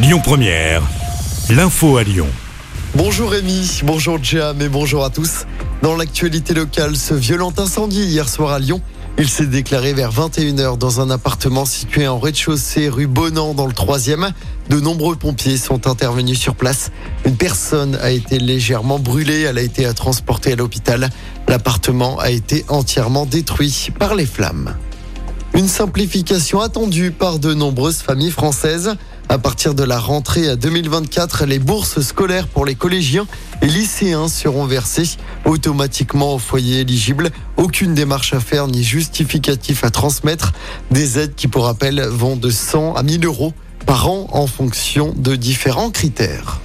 Lyon Première, l'info à Lyon. Bonjour Rémi, bonjour Jam et bonjour à tous. Dans l'actualité locale, ce violent incendie hier soir à Lyon, il s'est déclaré vers 21h dans un appartement situé en rez-de-chaussée rue Bonan dans le 3e. De nombreux pompiers sont intervenus sur place. Une personne a été légèrement brûlée, elle a été transportée à l'hôpital. L'appartement a été entièrement détruit par les flammes. Une simplification attendue par de nombreuses familles françaises. À partir de la rentrée à 2024, les bourses scolaires pour les collégiens et lycéens seront versées automatiquement au foyer éligible. Aucune démarche à faire ni justificatif à transmettre. Des aides qui, pour rappel, vont de 100 à 1000 euros par an en fonction de différents critères.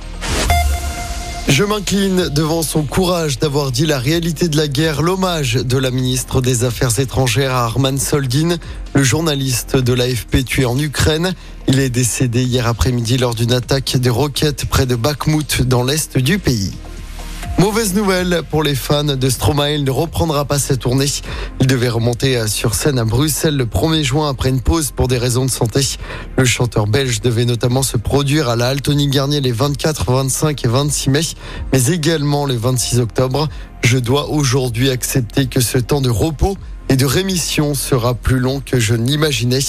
Je m'incline devant son courage d'avoir dit la réalité de la guerre, l'hommage de la ministre des Affaires étrangères à Arman Soldin, le journaliste de l'AFP tué en Ukraine. Il est décédé hier après-midi lors d'une attaque des roquettes près de Bakhmut dans l'est du pays. Mauvaise nouvelle pour les fans de Stromae, il ne reprendra pas sa tournée. Il devait remonter sur scène à Bruxelles le 1er juin après une pause pour des raisons de santé. Le chanteur belge devait notamment se produire à la Altony Garnier les 24, 25 et 26 mai, mais également le 26 octobre. Je dois aujourd'hui accepter que ce temps de repos et de rémission sera plus long que je n'imaginais.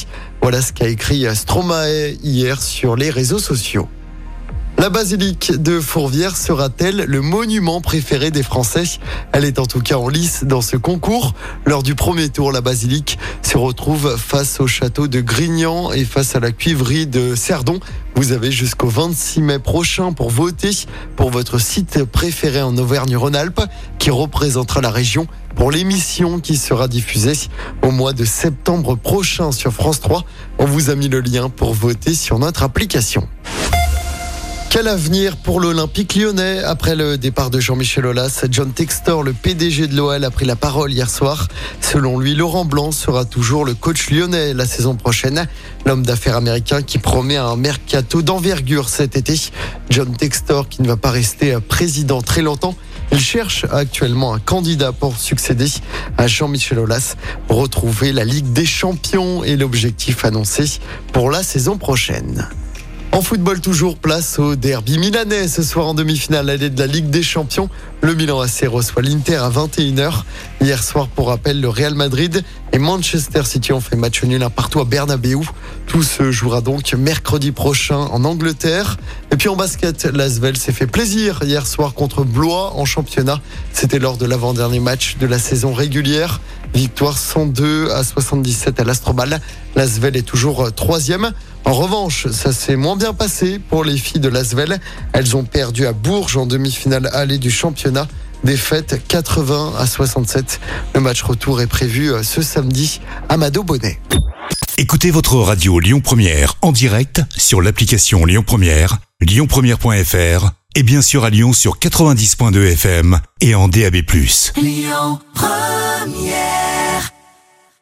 Voilà ce qu'a écrit Stromae hier sur les réseaux sociaux. La basilique de Fourvière sera-t-elle le monument préféré des Français? Elle est en tout cas en lice dans ce concours. Lors du premier tour, la basilique se retrouve face au château de Grignan et face à la cuivrerie de Cerdon. Vous avez jusqu'au 26 mai prochain pour voter pour votre site préféré en Auvergne-Rhône-Alpes qui représentera la région pour l'émission qui sera diffusée au mois de septembre prochain sur France 3. On vous a mis le lien pour voter sur notre application. Quel avenir pour l'Olympique lyonnais Après le départ de Jean-Michel Aulas, John Textor, le PDG de l'OL, a pris la parole hier soir. Selon lui, Laurent Blanc sera toujours le coach lyonnais la saison prochaine. L'homme d'affaires américain qui promet un mercato d'envergure cet été. John Textor qui ne va pas rester président très longtemps. Il cherche actuellement un candidat pour succéder à Jean-Michel Aulas, retrouver la Ligue des Champions et l'objectif annoncé pour la saison prochaine. En football toujours, place au derby milanais ce soir en demi-finale l'aide de la Ligue des Champions. Le Milan AC reçoit l'Inter à 21h. Hier soir, pour rappel, le Real Madrid et Manchester City ont fait match nul un partout à Bernabeu. Tout se jouera donc mercredi prochain en Angleterre. Et puis en basket, l'Asvel s'est fait plaisir hier soir contre Blois en championnat. C'était lors de l'avant-dernier match de la saison régulière. Victoire 102 à 77 à l'Astrobal. L'Asvel est toujours troisième. En revanche, ça s'est moins bien passé pour les filles de Lasvel. Elles ont perdu à Bourges en demi-finale allée du championnat. Défaite 80 à 67. Le match retour est prévu euh, ce samedi à Mado Bonnet. Écoutez votre radio Lyon Première en direct sur l'application Lyon Première, lyonpremière.fr et bien sûr à Lyon sur 90.2 FM et en DAB+. Lyon Première